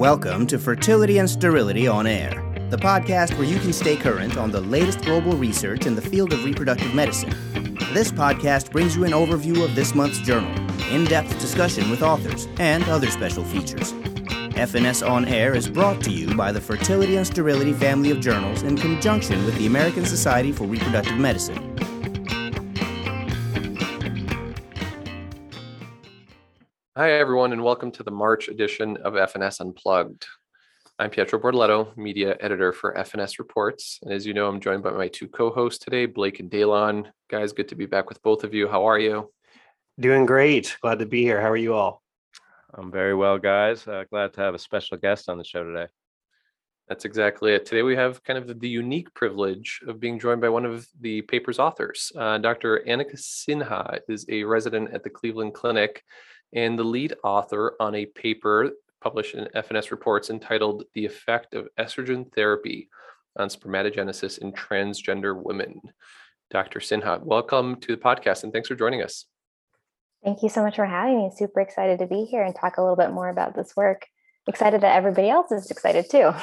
Welcome to Fertility and Sterility on Air, the podcast where you can stay current on the latest global research in the field of reproductive medicine. This podcast brings you an overview of this month's journal, in depth discussion with authors, and other special features. FNS On Air is brought to you by the Fertility and Sterility family of journals in conjunction with the American Society for Reproductive Medicine. Hi, everyone, and welcome to the March edition of FNS Unplugged. I'm Pietro Bortoleto, media editor for FNS Reports. And as you know, I'm joined by my two co hosts today, Blake and Dalen. Guys, good to be back with both of you. How are you? Doing great. Glad to be here. How are you all? I'm very well, guys. Uh, glad to have a special guest on the show today. That's exactly it. Today we have kind of the unique privilege of being joined by one of the paper's authors. Uh, Dr. Anika Sinha is a resident at the Cleveland Clinic and the lead author on a paper published in FNS Reports entitled The Effect of Estrogen Therapy on Spermatogenesis in Transgender Women. Dr. Sinha, welcome to the podcast and thanks for joining us. Thank you so much for having me. Super excited to be here and talk a little bit more about this work. Excited that everybody else is excited too.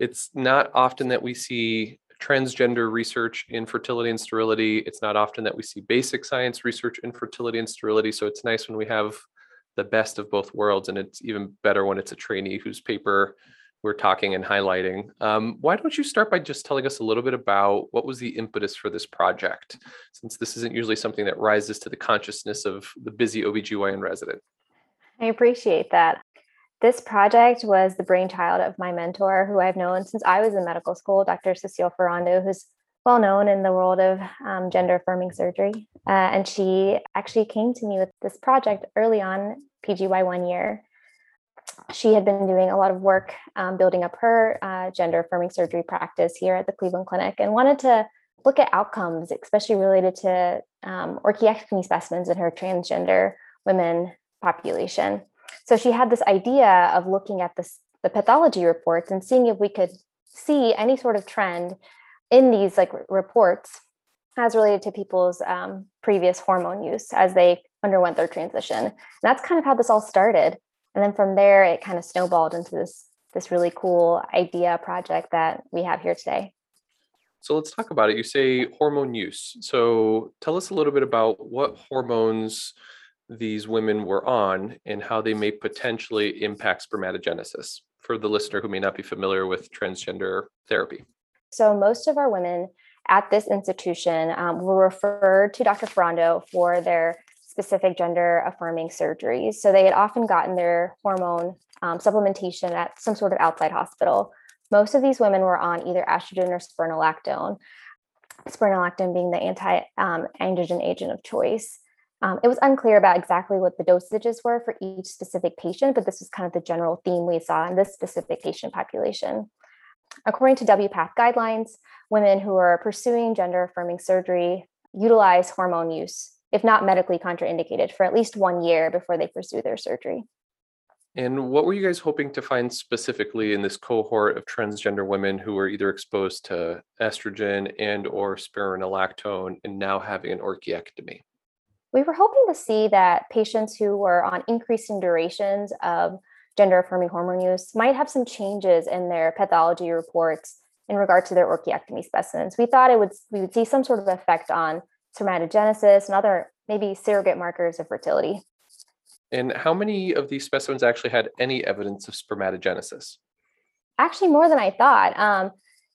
It's not often that we see transgender research in fertility and sterility. It's not often that we see basic science research in fertility and sterility. So it's nice when we have the best of both worlds. And it's even better when it's a trainee whose paper we're talking and highlighting. Um, why don't you start by just telling us a little bit about what was the impetus for this project, since this isn't usually something that rises to the consciousness of the busy OBGYN resident? I appreciate that. This project was the brainchild of my mentor, who I've known since I was in medical school, Dr. Cecile Ferrando, who's well known in the world of um, gender affirming surgery. Uh, and she actually came to me with this project early on, PGY one year. She had been doing a lot of work um, building up her uh, gender affirming surgery practice here at the Cleveland Clinic and wanted to look at outcomes, especially related to um, orchiectomy specimens in her transgender women population. So she had this idea of looking at this, the pathology reports and seeing if we could see any sort of trend in these like reports as related to people's um, previous hormone use as they underwent their transition. And that's kind of how this all started. And then from there, it kind of snowballed into this this really cool idea project that we have here today. So let's talk about it. You say hormone use. So tell us a little bit about what hormones these women were on and how they may potentially impact spermatogenesis for the listener who may not be familiar with transgender therapy. So, most of our women at this institution um, were referred to Dr. Ferrando for their specific gender affirming surgeries. So, they had often gotten their hormone um, supplementation at some sort of outside hospital. Most of these women were on either estrogen or spironolactone, spironolactone being the anti um, androgen agent of choice. Um, it was unclear about exactly what the dosages were for each specific patient, but this was kind of the general theme we saw in this specific patient population. According to WPATH guidelines, women who are pursuing gender affirming surgery utilize hormone use, if not medically contraindicated, for at least one year before they pursue their surgery. And what were you guys hoping to find specifically in this cohort of transgender women who were either exposed to estrogen and or spironolactone and now having an orchiectomy? We were hoping to see that patients who were on increasing durations of gender affirming hormone use might have some changes in their pathology reports in regard to their orchiectomy specimens. We thought it would we would see some sort of effect on spermatogenesis and other maybe surrogate markers of fertility. And how many of these specimens actually had any evidence of spermatogenesis? Actually, more than I thought. Um,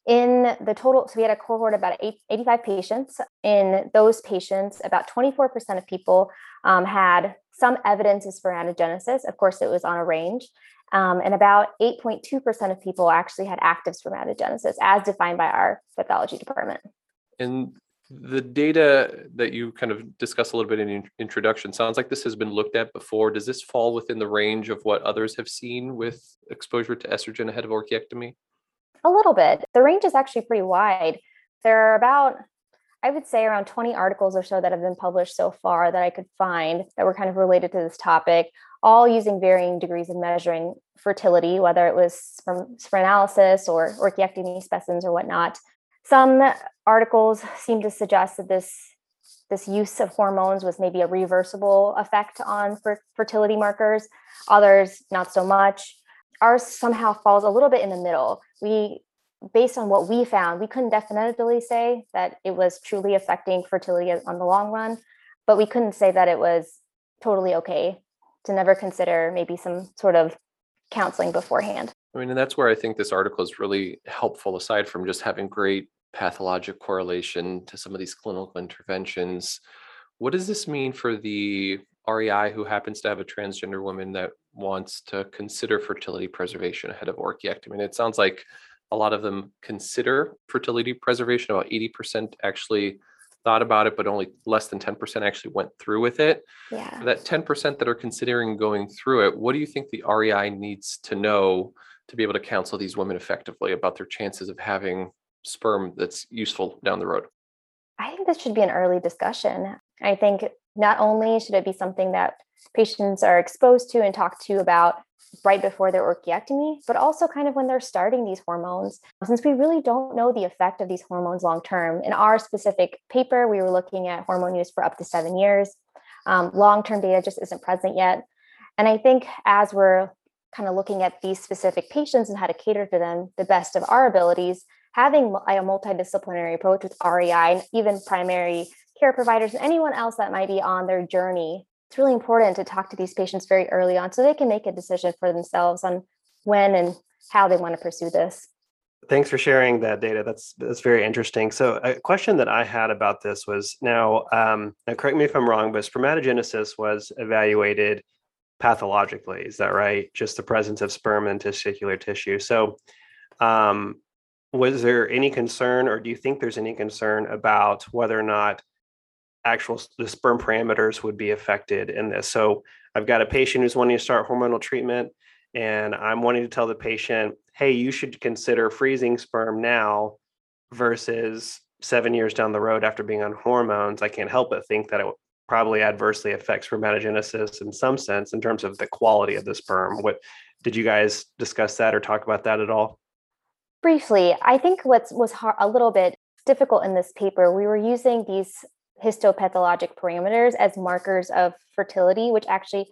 in the total, so we had a cohort of about 85 patients. In those patients, about 24% of people um, had some evidence of spermatogenesis. Of course, it was on a range. Um, and about 8.2% of people actually had active spermatogenesis as defined by our pathology department. And the data that you kind of discussed a little bit in the introduction sounds like this has been looked at before. Does this fall within the range of what others have seen with exposure to estrogen ahead of orchiectomy? A little bit. The range is actually pretty wide. There are about, I would say, around 20 articles or so that have been published so far that I could find that were kind of related to this topic, all using varying degrees of measuring fertility, whether it was from analysis or orchiectomy specimens or whatnot. Some articles seem to suggest that this this use of hormones was maybe a reversible effect on fertility markers. Others, not so much. Ours somehow falls a little bit in the middle. We, based on what we found, we couldn't definitively say that it was truly affecting fertility on the long run, but we couldn't say that it was totally okay to never consider maybe some sort of counseling beforehand. I mean, and that's where I think this article is really helpful, aside from just having great pathologic correlation to some of these clinical interventions. What does this mean for the REI who happens to have a transgender woman that wants to consider fertility preservation ahead of orchiectomy? And it sounds like a lot of them consider fertility preservation. About 80% actually thought about it, but only less than 10% actually went through with it. Yeah. That 10% that are considering going through it, what do you think the REI needs to know to be able to counsel these women effectively about their chances of having sperm that's useful down the road? I think this should be an early discussion. I think not only should it be something that patients are exposed to and talked to about right before their orchiectomy, but also kind of when they're starting these hormones, since we really don't know the effect of these hormones long term. In our specific paper, we were looking at hormone use for up to seven years. Um, long term data just isn't present yet. And I think as we're kind of looking at these specific patients and how to cater to them the best of our abilities, having a multidisciplinary approach with REI and even primary care providers and anyone else that might be on their journey it's really important to talk to these patients very early on so they can make a decision for themselves on when and how they want to pursue this. Thanks for sharing that data. That's that's very interesting. So, a question that I had about this was now, um, now correct me if I'm wrong, but spermatogenesis was evaluated pathologically. Is that right? Just the presence of sperm in testicular tissue. So, um, was there any concern, or do you think there's any concern about whether or not actual the sperm parameters would be affected in this. So I've got a patient who's wanting to start hormonal treatment, and I'm wanting to tell the patient, hey, you should consider freezing sperm now versus seven years down the road after being on hormones. I can't help but think that it probably adversely affects spermatogenesis in some sense in terms of the quality of the sperm. What did you guys discuss that or talk about that at all? Briefly, I think what was a little bit difficult in this paper, we were using these histopathologic parameters as markers of fertility, which actually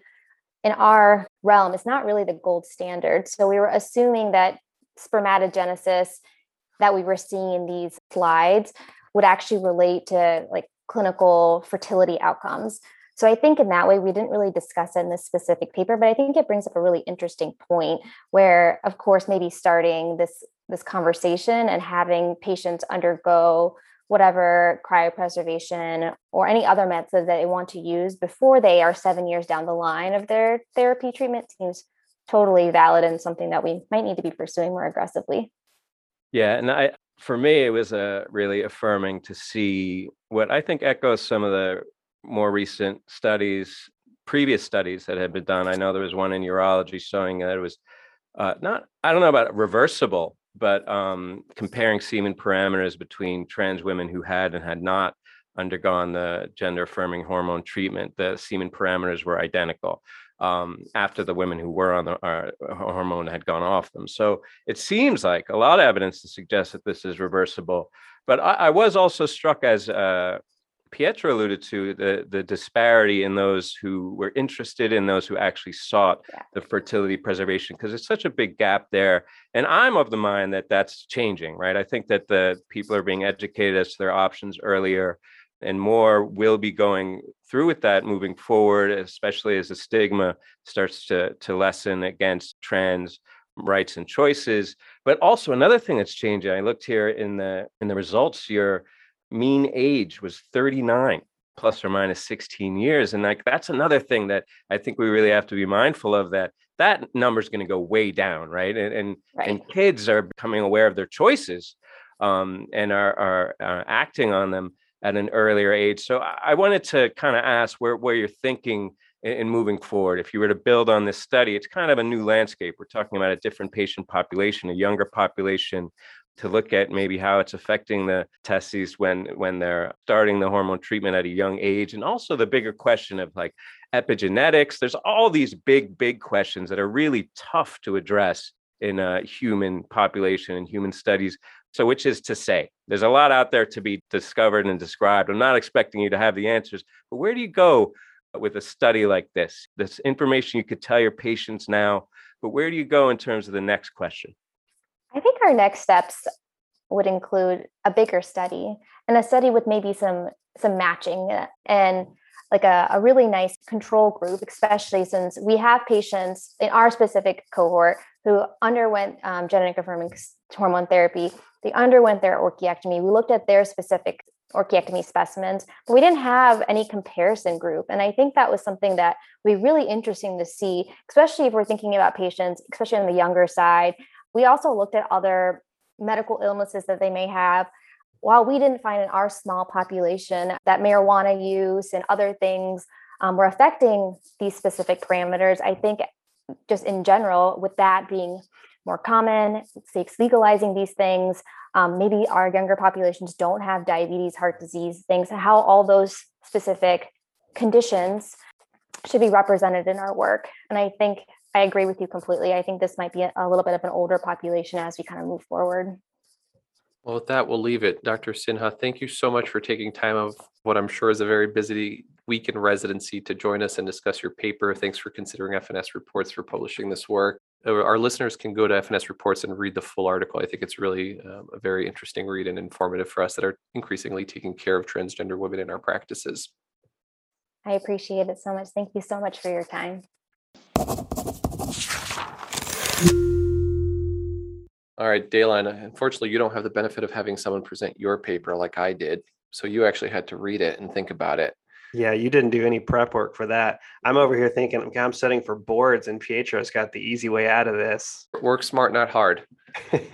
in our realm is not really the gold standard. So we were assuming that spermatogenesis that we were seeing in these slides would actually relate to like clinical fertility outcomes. So I think in that way we didn't really discuss it in this specific paper, but I think it brings up a really interesting point where of course maybe starting this this conversation and having patients undergo whatever cryopreservation or any other method that they want to use before they are seven years down the line of their therapy treatment seems totally valid and something that we might need to be pursuing more aggressively. Yeah, and I for me it was a uh, really affirming to see what I think echoes some of the more recent studies, previous studies that had been done. I know there was one in urology showing that it was uh, not I don't know about reversible, but um, comparing semen parameters between trans women who had and had not undergone the gender affirming hormone treatment, the semen parameters were identical um, after the women who were on the uh, hormone had gone off them. So it seems like a lot of evidence to suggest that this is reversible. But I, I was also struck as uh, Pietro alluded to the the disparity in those who were interested in those who actually sought yeah. the fertility preservation because it's such a big gap there. And i'm of the mind that that's changing right? I think that the people are being educated as to their options earlier and more will be going through with that moving forward especially as the stigma starts to to lessen against trans rights and choices. But also another thing that's changing i looked here in the in the results here mean age was 39 plus or minus 16 years and like that's another thing that i think we really have to be mindful of that that number is going to go way down right? And and, right. and kids are becoming aware of their choices um, and are, are, are acting on them at an earlier age. So i wanted to kind of ask where, where you're thinking in moving forward. If you were to build on this study it's kind of a new landscape. We're talking about a different patient population a younger population to look at maybe how it's affecting the testes when when they're starting the hormone treatment at a young age and also the bigger question of like epigenetics. There's all these big big questions that are really tough to address in a human population and human studies. So which is to say there's a lot out there to be discovered and described. I'm not expecting you to have the answers but where do you go with a study like this? This information you could tell your patients now but where do you go in terms of the next question? I think our next steps would include a bigger study and a study with maybe some some matching and like a, a really nice control group, especially since we have patients in our specific cohort who underwent um, genetic affirming hormone therapy. They underwent their orchiectomy. We looked at their specific orchiectomy specimens, but we didn't have any comparison group. And I think that was something that would be really interesting to see, especially if we're thinking about patients, especially on the younger side. We also looked at other medical illnesses that they may have while we didn't find in our small population that marijuana use and other things um, were affecting these specific parameters, I think just in general, with that being more common, states legalizing these things, um, maybe our younger populations don't have diabetes, heart disease, things, how all those specific conditions should be represented in our work. And I think I agree with you completely. I think this might be a, a little bit of an older population as we kind of move forward. Well, with that, we'll leave it. Dr. Sinha, thank you so much for taking time of what I'm sure is a very busy week in residency to join us and discuss your paper. Thanks for considering FNS Reports for publishing this work. Uh, our listeners can go to FNS Reports and read the full article. I think it's really um, a very interesting read and informative for us that are increasingly taking care of transgender women in our practices. I appreciate it so much. Thank you so much for your time. All right, Dalen, unfortunately, you don't have the benefit of having someone present your paper like I did. So you actually had to read it and think about it. Yeah, you didn't do any prep work for that. I'm over here thinking, okay, I'm studying for boards, and Pietro's got the easy way out of this. Work smart, not hard.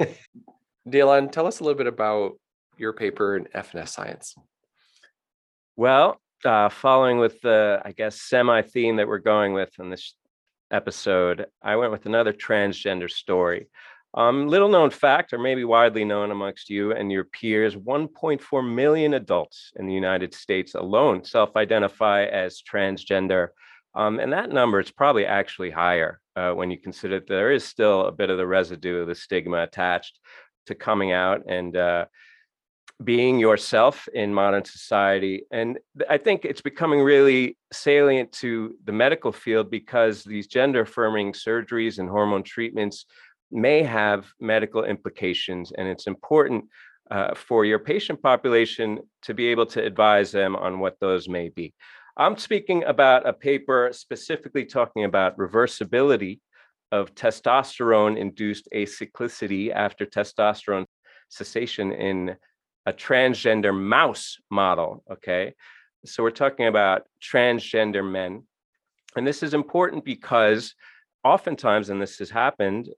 Dalen, tell us a little bit about your paper in FNS Science. Well, uh, following with the, I guess, semi theme that we're going with in this episode, I went with another transgender story. Um, little known fact, or maybe widely known amongst you and your peers 1.4 million adults in the United States alone self identify as transgender. Um, and that number is probably actually higher uh, when you consider that there is still a bit of the residue of the stigma attached to coming out and uh, being yourself in modern society. And I think it's becoming really salient to the medical field because these gender affirming surgeries and hormone treatments may have medical implications, and it's important uh, for your patient population to be able to advise them on what those may be. I'm speaking about a paper specifically talking about reversibility of testosterone induced acyclicity after testosterone cessation in a transgender mouse model. Okay. So we're talking about transgender men. And this is important because oftentimes, and this has happened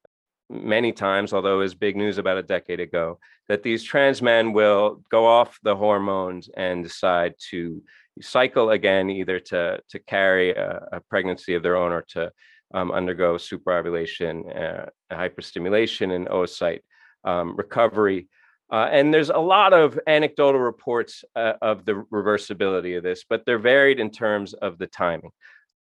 many times, although it was big news about a decade ago, that these trans men will go off the hormones and decide to cycle again, either to to carry a, a pregnancy of their own or to um, undergo superovulation, uh, hyperstimulation, and oocyte um, recovery. Uh, and there's a lot of anecdotal reports uh, of the reversibility of this, but they're varied in terms of the timing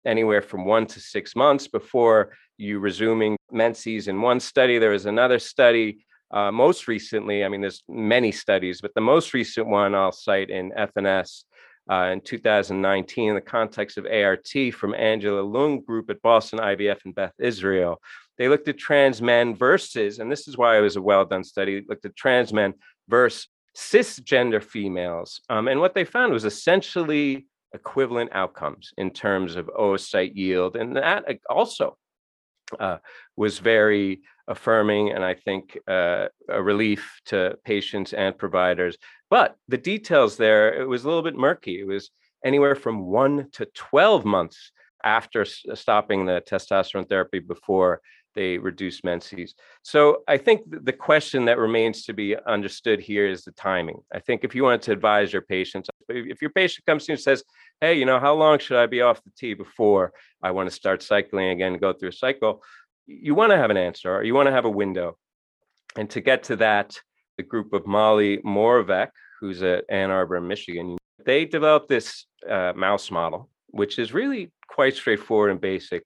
anywhere from one to six months before you resuming menses. In one study, there was another study. Uh, most recently, I mean, there's many studies, but the most recent one I'll cite in FNS uh, in 2019 in the context of ART from Angela Leung group at Boston IVF and Beth Israel. They looked at trans men versus, and this is why it was a well done study, looked at trans men versus cisgender females. Um, and what they found was essentially equivalent outcomes in terms of oocyte yield. And that also uh, was very affirming and I think uh, a relief to patients and providers. But the details there, it was a little bit murky. It was anywhere from one to 12 months after stopping the testosterone therapy before they reduce menses. So I think the question that remains to be understood here is the timing. I think if you wanted to advise your patients, if your patient comes to you and says, hey, you know, how long should I be off the T before I want to start cycling again, go through a cycle? You want to have an answer or you want to have a window. And to get to that, the group of Molly Moravek, who's at Ann Arbor, Michigan, they developed this uh, mouse model, which is really quite straightforward and basic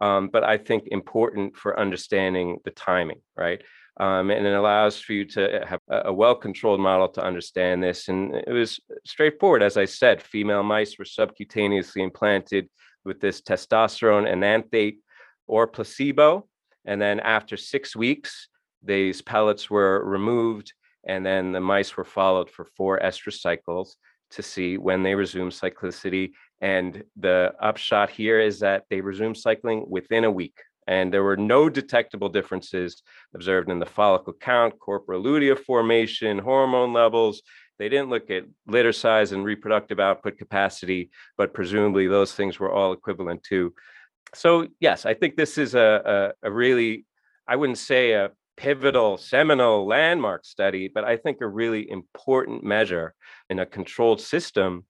um, but I think important for understanding the timing, right? Um, and it allows for you to have a well-controlled model to understand this. And it was straightforward, as I said. Female mice were subcutaneously implanted with this testosterone enanthate or placebo, And then after six weeks, these pellets were removed, and then the mice were followed for four estrus cycles to see when they resume cyclicity. And the upshot here is that they resumed cycling within a week. And there were no detectable differences observed in the follicle count, corpora lutea formation, hormone levels. They didn't look at litter size and reproductive output capacity, but presumably those things were all equivalent to. So, yes, I think this is a, a, a really, I wouldn't say a pivotal, seminal landmark study, but I think a really important measure in a controlled system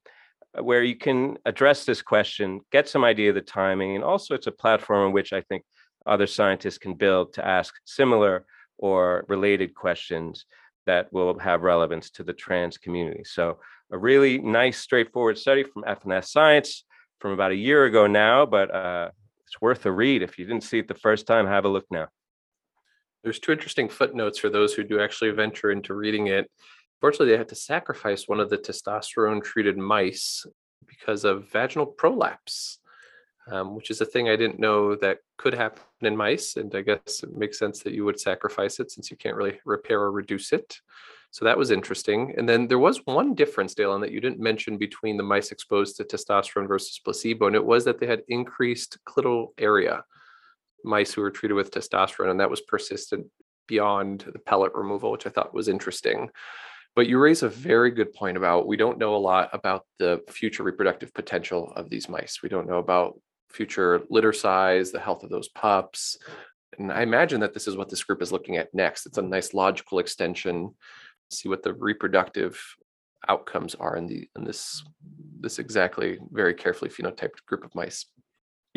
where you can address this question, get some idea of the timing, and also it's a platform on which I think other scientists can build to ask similar or related questions that will have relevance to the trans community. So a really nice, straightforward study from FNS Science from about a year ago now, but uh, it's worth a read. If you didn't see it the first time, have a look now. There's two interesting footnotes for those who do actually venture into reading it. Fortunately, they had to sacrifice one of the testosterone treated mice because of vaginal prolapse, um, which is a thing I didn't know that could happen in mice. And I guess it makes sense that you would sacrifice it since you can't really repair or reduce it. So that was interesting. And then there was one difference, Dalen, that you didn't mention between the mice exposed to testosterone versus placebo, and it was that they had increased clitoral area mice who were treated with testosterone, and that was persistent beyond the pellet removal, which I thought was interesting. But you raise a very good point about we don't know a lot about the future reproductive potential of these mice. We don't know about future litter size, the health of those pups. And I imagine that this is what this group is looking at next. It's a nice logical extension. See what the reproductive outcomes are in the in this this exactly very carefully phenotyped group of mice.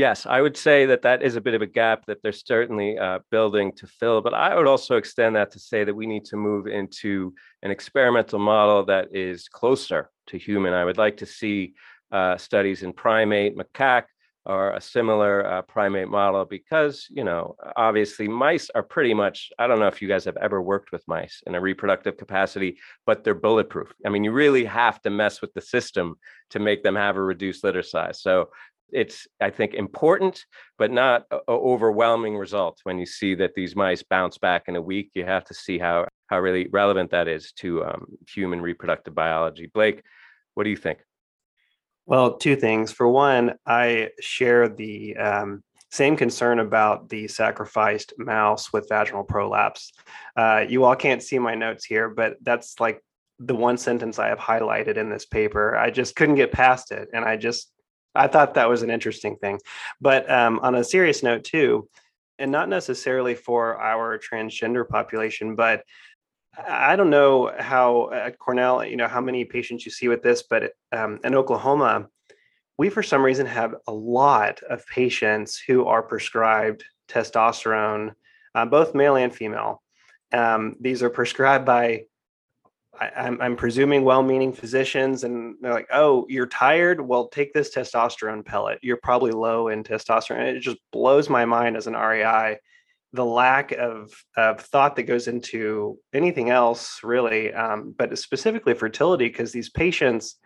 Yes, I would say that that is a bit of a gap that they're certainly uh, building to fill. But I would also extend that to say that we need to move into an experimental model that is closer to human. I would like to see uh, studies in primate, macaque, or a similar uh, primate model because, you know, obviously mice are pretty much, I don't know if you guys have ever worked with mice in a reproductive capacity, but they're bulletproof. I mean, you really have to mess with the system to make them have a reduced litter size. So it's i think important but not a, overwhelming result when you see that these mice bounce back in a week you have to see how how really relevant that is to um, human reproductive biology. Blake what do you think? Well two things. For one i share the um, same concern about the sacrificed mouse with vaginal prolapse. Uh, you all can't see my notes here but that's like the one sentence i have highlighted in this paper. I just couldn't get past it and i just I thought that was an interesting thing. But um, on a serious note, too, and not necessarily for our transgender population, but I don't know how at Cornell, you know, how many patients you see with this, but um, in Oklahoma, we for some reason have a lot of patients who are prescribed testosterone, uh, both male and female. Um, these are prescribed by I, am I'm, presuming well-meaning physicians, and they're like, "Oh, you're tired? Well, take this testosterone pellet. You're probably low in testosterone." And it just blows my mind as an REI the lack of, of thought that goes into anything else, really, um, but specifically fertility, because these patients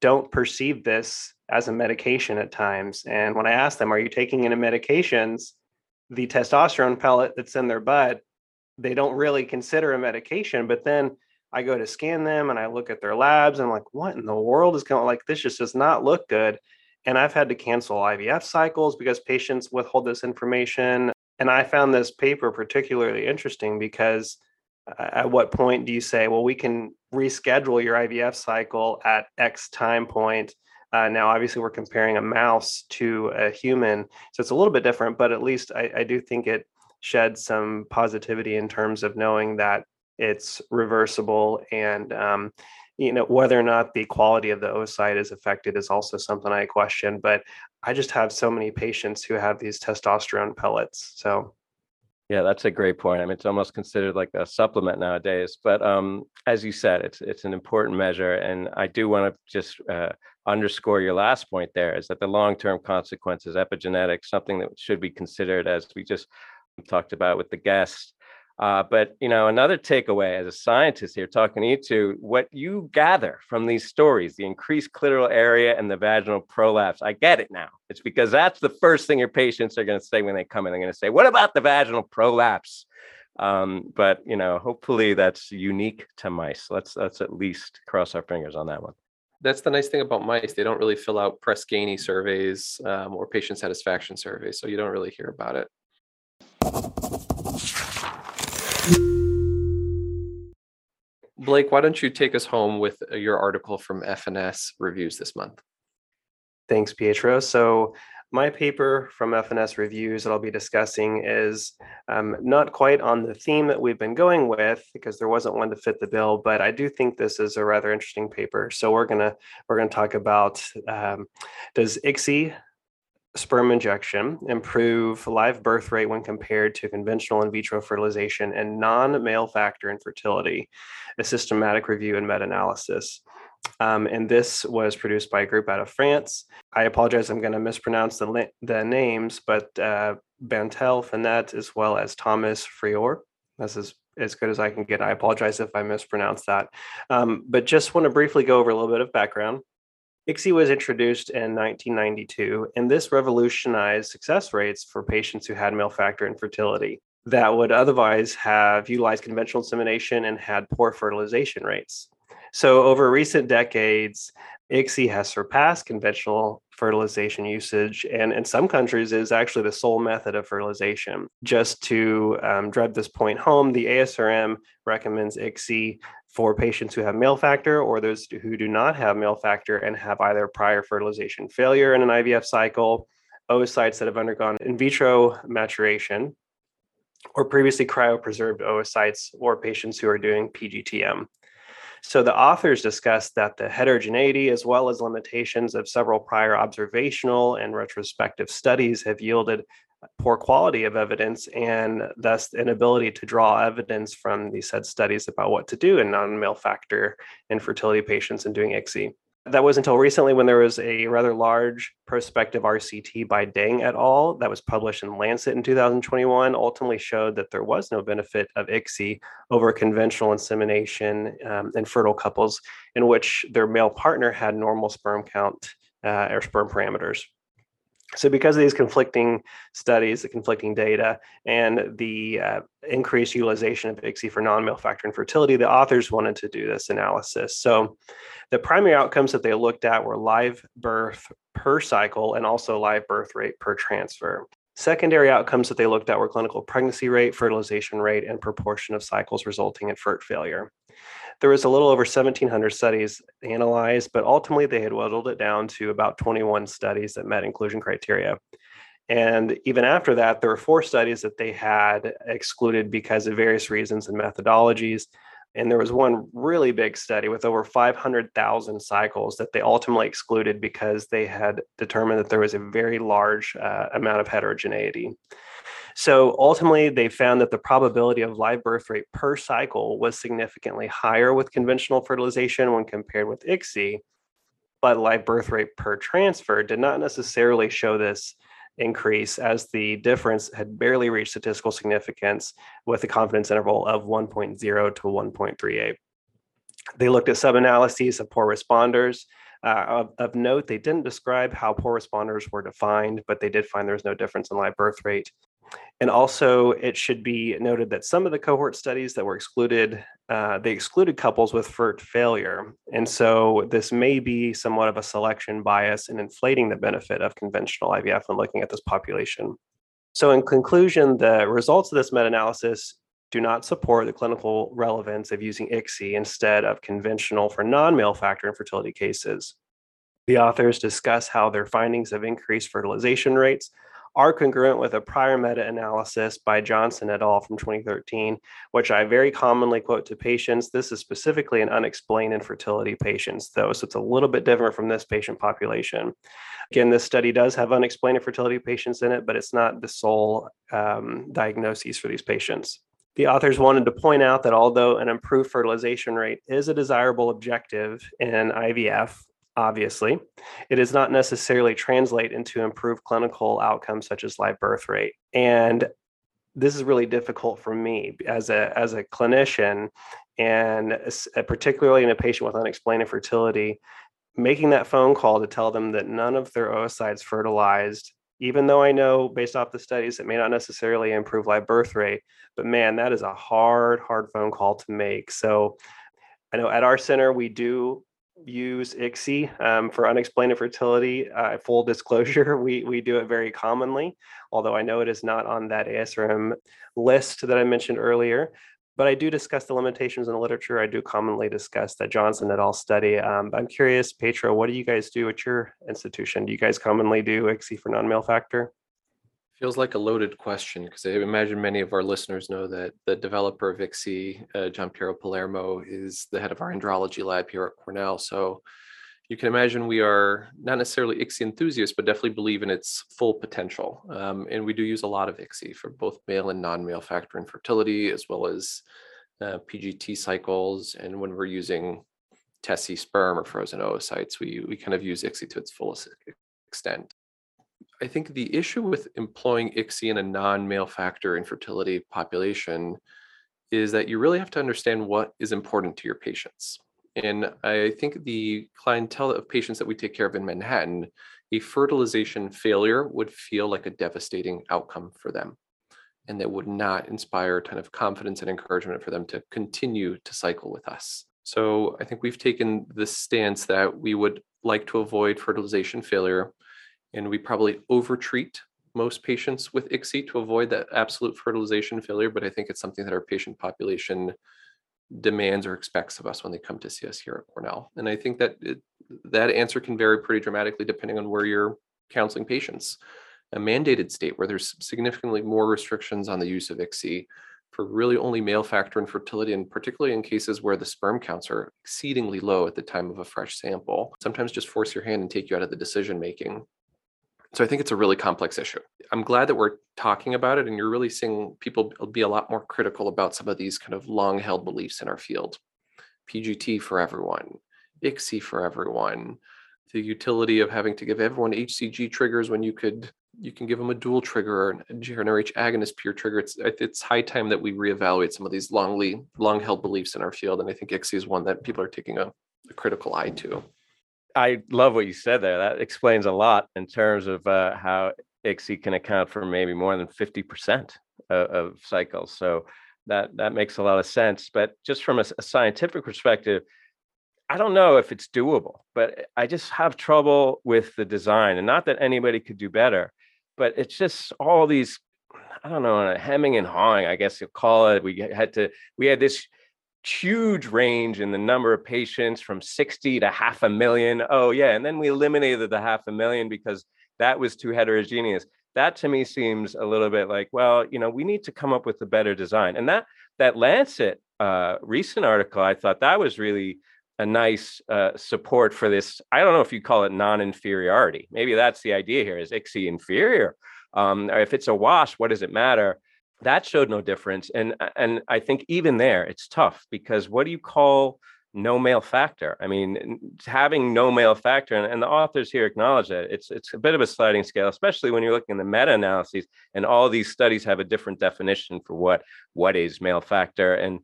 don't perceive this as a medication at times. And when I ask them, "Are you taking any medications?" the testosterone pellet that's in their butt, they don't really consider a medication, but then I go to scan them and I look at their labs and I'm like, what in the world is going like this just does not look good. And I've had to cancel IVF cycles because patients withhold this information. And I found this paper particularly interesting because uh, at what point do you say, well, we can reschedule your IVF cycle at X time point? Uh, now, obviously, we're comparing a mouse to a human, so it's a little bit different, but at least I, I do think it sheds some positivity in terms of knowing that it's reversible and um, you know whether or not the quality of the oocyte is affected is also something i question but i just have so many patients who have these testosterone pellets so. Yeah that's a great point i mean it's almost considered like a supplement nowadays but um, as you said it's it's an important measure and i do want to just uh, underscore your last point there is that the long-term consequences epigenetics something that should be considered as we just talked about with the guests Uh, but you know, another takeaway as a scientist here, talking to you two, what you gather from these stories, the increased clitoral area and the vaginal prolapse, I get it now. It's because that's the first thing your patients are going to say when they come in. They're going to say, "What about the vaginal prolapse?" Um, but you know, hopefully that's unique to mice. Let's let's at least cross our fingers on that one. That's the nice thing about mice. They don't really fill out Press Ganey surveys um, or patient satisfaction surveys, so you don't really hear about it. Blake, why don't you take us home with uh, your article from FNS Reviews this month? Thanks, Pietro. So my paper from FNS Reviews that I'll be discussing is um, not quite on the theme that we've been going with because there wasn't one to fit the bill, but I do think this is a rather interesting paper. So we're gonna we're gonna talk about um, does ICSI sperm injection improve live birth rate when compared to conventional in vitro fertilization and non-male factor infertility, a systematic review and meta-analysis. Um, and this was produced by a group out of France. I apologize, I'm going to mispronounce the, the names, but uh, Bantel Fenet as well as Thomas Fréour. This is as good as I can get. I apologize if I mispronounce that. Um, but just want to briefly go over a little bit of background. ICSI was introduced in 1992, and this revolutionized success rates for patients who had male factor infertility that would otherwise have utilized conventional insemination and had poor fertilization rates. So, over recent decades, ICSI has surpassed conventional fertilization usage, and in some countries is actually the sole method of fertilization. Just to um, drive this point home, the ASRM recommends ICSI for patients who have male factor or those who do not have male factor and have either prior fertilization failure in an IVF cycle, oocytes that have undergone in vitro maturation, or previously cryopreserved oocytes, or patients who are doing PGTM. So the authors discussed that the heterogeneity as well as limitations of several prior observational and retrospective studies have yielded poor quality of evidence and thus inability to draw evidence from these said studies about what to do in non-male factor infertility patients and doing ICSI. That was until recently when there was a rather large prospective RCT by Dang et al. that was published in Lancet in 2021, ultimately showed that there was no benefit of ICSI over conventional insemination um, in fertile couples in which their male partner had normal sperm count uh, or sperm parameters. So, because of these conflicting studies, the conflicting data, and the uh, increased utilization of ICSI for non male factor infertility, the authors wanted to do this analysis. So, the primary outcomes that they looked at were live birth per cycle and also live birth rate per transfer. Secondary outcomes that they looked at were clinical pregnancy rate, fertilization rate, and proportion of cycles resulting in FERT failure. There was a little over 1,700 studies analyzed, but ultimately they had whittled it down to about 21 studies that met inclusion criteria. And even after that, there were four studies that they had excluded because of various reasons and methodologies. And there was one really big study with over 500,000 cycles that they ultimately excluded because they had determined that there was a very large uh, amount of heterogeneity. So ultimately, they found that the probability of live birth rate per cycle was significantly higher with conventional fertilization when compared with ICSI, but live birth rate per transfer did not necessarily show this increase as the difference had barely reached statistical significance with a confidence interval of 1.0 to 1.38. They looked at sub-analyses of poor responders. Uh, of, of, note, they didn't describe how poor responders were defined, but they did find there was no difference in live birth rate and also, it should be noted that some of the cohort studies that were excluded, uh, they excluded couples with FERT failure. And so, this may be somewhat of a selection bias in inflating the benefit of conventional IVF when looking at this population. So, in conclusion, the results of this meta analysis do not support the clinical relevance of using ICSI instead of conventional for non male factor infertility cases. The authors discuss how their findings of increased fertilization rates are congruent with a prior meta analysis by Johnson et al. from 2013, which I very commonly quote to patients. This is specifically an unexplained infertility patients, though, so it's a little bit different from this patient population. Again, this study does have unexplained infertility patients in it, but it's not the sole um, diagnoses for these patients. The authors wanted to point out that although an improved fertilization rate is a desirable objective in IVF, obviously, it does not necessarily translate into improved clinical outcomes such as live birth rate. And this is really difficult for me as a as a clinician and particularly in a patient with unexplained infertility making that phone call to tell them that none of their oocytes fertilized even though i know based off the studies it may not necessarily improve live birth rate but man that is a hard hard phone call to make so i know at our center we do use ICSI um, for unexplained infertility. Uh, full disclosure, we, we do it very commonly, although I know it is not on that ASRM list that I mentioned earlier. But I do discuss the limitations in the literature. I do commonly discuss that Johnson et al. study. Um, I'm curious, Pietro, what do you guys do at your institution? Do you guys commonly do ICSI for non-male factor? Feels like a loaded question because I imagine many of our listeners know that the developer of ICSI, uh, Piero Palermo, is the head of our andrology lab here at Cornell. So you can imagine we are not necessarily ICSI enthusiasts, but definitely believe in its full potential. Um, and we do use a lot of ICSI for both male and non-male factor infertility, as well as uh, PGT cycles. And when we're using TESE sperm or frozen oocytes, we, we kind of use ICSI to its fullest extent. I think the issue with employing ICSI in a non-male factor infertility population is that you really have to understand what is important to your patients. And I think the clientele of patients that we take care of in Manhattan, a fertilization failure would feel like a devastating outcome for them. And that would not inspire a ton of confidence and encouragement for them to continue to cycle with us. So I think we've taken the stance that we would like to avoid fertilization failure and we probably overtreat most patients with ICSI to avoid that absolute fertilization failure, but I think it's something that our patient population demands or expects of us when they come to see us here at Cornell. And I think that it, that answer can vary pretty dramatically depending on where you're counseling patients. A mandated state where there's significantly more restrictions on the use of ICSI for really only male factor infertility, and particularly in cases where the sperm counts are exceedingly low at the time of a fresh sample, sometimes just force your hand and take you out of the decision making so I think it's a really complex issue. I'm glad that we're talking about it and you're really seeing people be a lot more critical about some of these kind of long held beliefs in our field. PGT for everyone, ICSI for everyone, the utility of having to give everyone HCG triggers when you could you can give them a dual trigger or a GnRH agonist pure trigger. It's it's high time that we reevaluate some of these longly long held beliefs in our field, and I think ICSI is one that people are taking a, a critical eye to. I love what you said there. That explains a lot in terms of uh, how ICSI can account for maybe more than 50% of, of, cycles. So that that makes a lot of sense. But just from a, a scientific perspective, I don't know if it's doable, but I just have trouble with the design. And not that anybody could do better, but it's just all these, I don't know, hemming and hawing, I guess you'll call it. We had to, we had this huge range in the number of patients from 60 to half a million. Oh, yeah. And then we eliminated the half a million because that was too heterogeneous. That to me seems a little bit like, well, you know, we need to come up with a better design. And that that Lancet uh, recent article, I thought that was really a nice uh, support for this. I don't know if you call it non-inferiority. Maybe that's the idea here: is ICSI inferior? Um, or if it's a wash, what does it matter? That showed no difference and uh, and i think even there it's tough because what do you call no male factor? I mean having no male factor and, and, the authors here acknowledge that it's it's a bit of a sliding scale especially when you're looking at the meta-analyses and all these studies have a different definition for what what is male factor and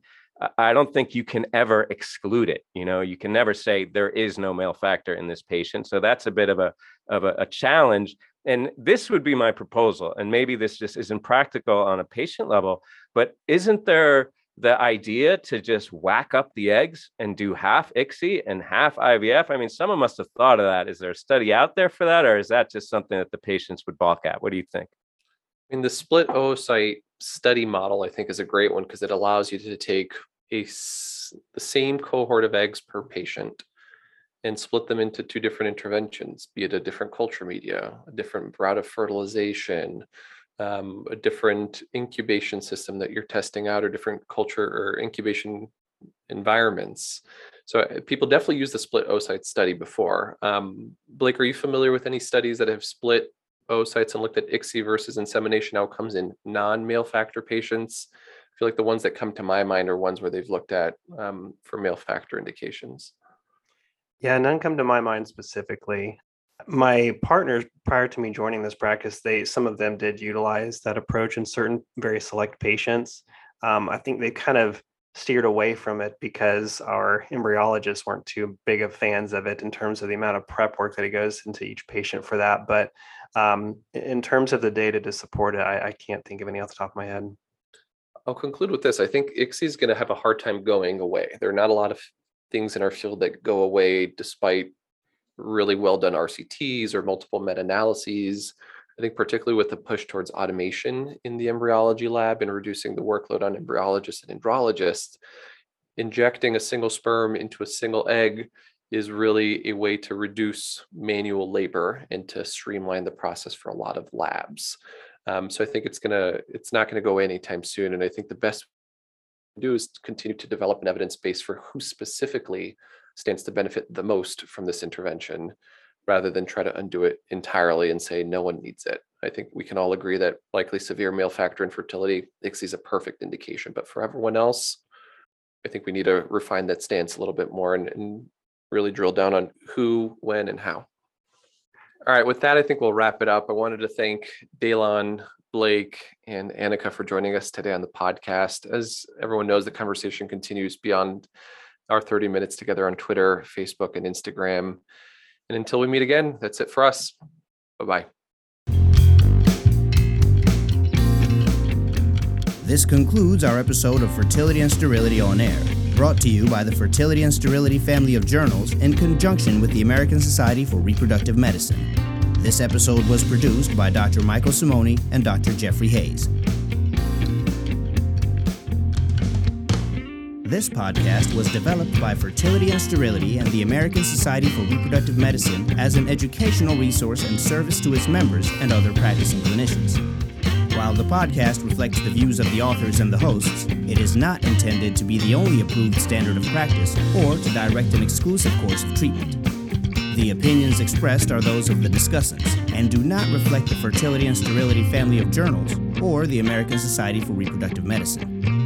i don't think you can ever exclude it you know? You can never say there is no male factor in this patient so that's a bit of a of a, a challenge and this would be my proposal and maybe this just isn't practical on a patient level but isn't there the idea to just whack up the eggs and do half ICSI and half IVF? I mean, someone must have thought of that. Is there a study out there for that, or is that just something that the patients would balk at? What do you think? I mean, the split oocyte study model, I think, is a great one because it allows you to take a the same cohort of eggs per patient and split them into two different interventions, be it a different culture media, a different route of fertilization, um, a different incubation system that you're testing out, or different culture or incubation environments. So uh, people definitely use the split oocyte study before. Um, Blake, are you familiar with any studies that have split oocytes and looked at ICSI versus insemination outcomes in non-male factor patients? I feel like the ones that come to my mind are ones where they've looked at um, for male factor indications. Yeah, none come to my mind specifically. My partners, prior to me joining this practice, they some of them did utilize that approach in certain very select patients. Um, I think they kind of steered away from it because our embryologists weren't too big of fans of it in terms of the amount of prep work that it goes into each patient for that. But um, in terms of the data to support it, I, I, can't think of any off the top of my head. I'll conclude with this. I think ICSI is going to have a hard time going away. There are not a lot of things in our field that go away despite really well done RCTs or multiple meta analyses. I think particularly with the push towards automation in the embryology lab and reducing the workload on embryologists and andrologists, injecting a single sperm into a single egg is really a way to reduce manual labor and to streamline the process for a lot of labs. Um, so I think it's gonna it's not gonna go away anytime soon. And I think the best do is continue to develop an evidence base for who specifically stands to benefit the most from this intervention rather than try to undo it entirely and say no one needs it. I think we can all agree that likely severe male factor infertility, ICSI is a perfect indication. But for everyone else, I think we need to refine that stance a little bit more and, and really drill down on who, when, and how. All right, with that, I think we'll wrap it up. I wanted to thank Dalen, Blake, and Annika for joining us today on the podcast. As everyone knows, the conversation continues beyond our 30 minutes together on Twitter, Facebook, and Instagram. And until we meet again, that's it for us. Bye bye. This concludes our episode of Fertility and Sterility on Air, brought to you by the Fertility and Sterility family of journals in conjunction with the American Society for Reproductive Medicine. This episode was produced by Dr. Michael Simoni and Dr. Jeffrey Hayes. This podcast was developed by Fertility and Sterility and the American Society for Reproductive Medicine as an educational resource and service to its members and other practicing clinicians. While the podcast reflects the views of the authors and the hosts, it is not intended to be the only approved standard of practice or to direct an exclusive course of treatment. The opinions expressed are those of the discussants and do not reflect the Fertility and Sterility family of journals or the American Society for Reproductive Medicine.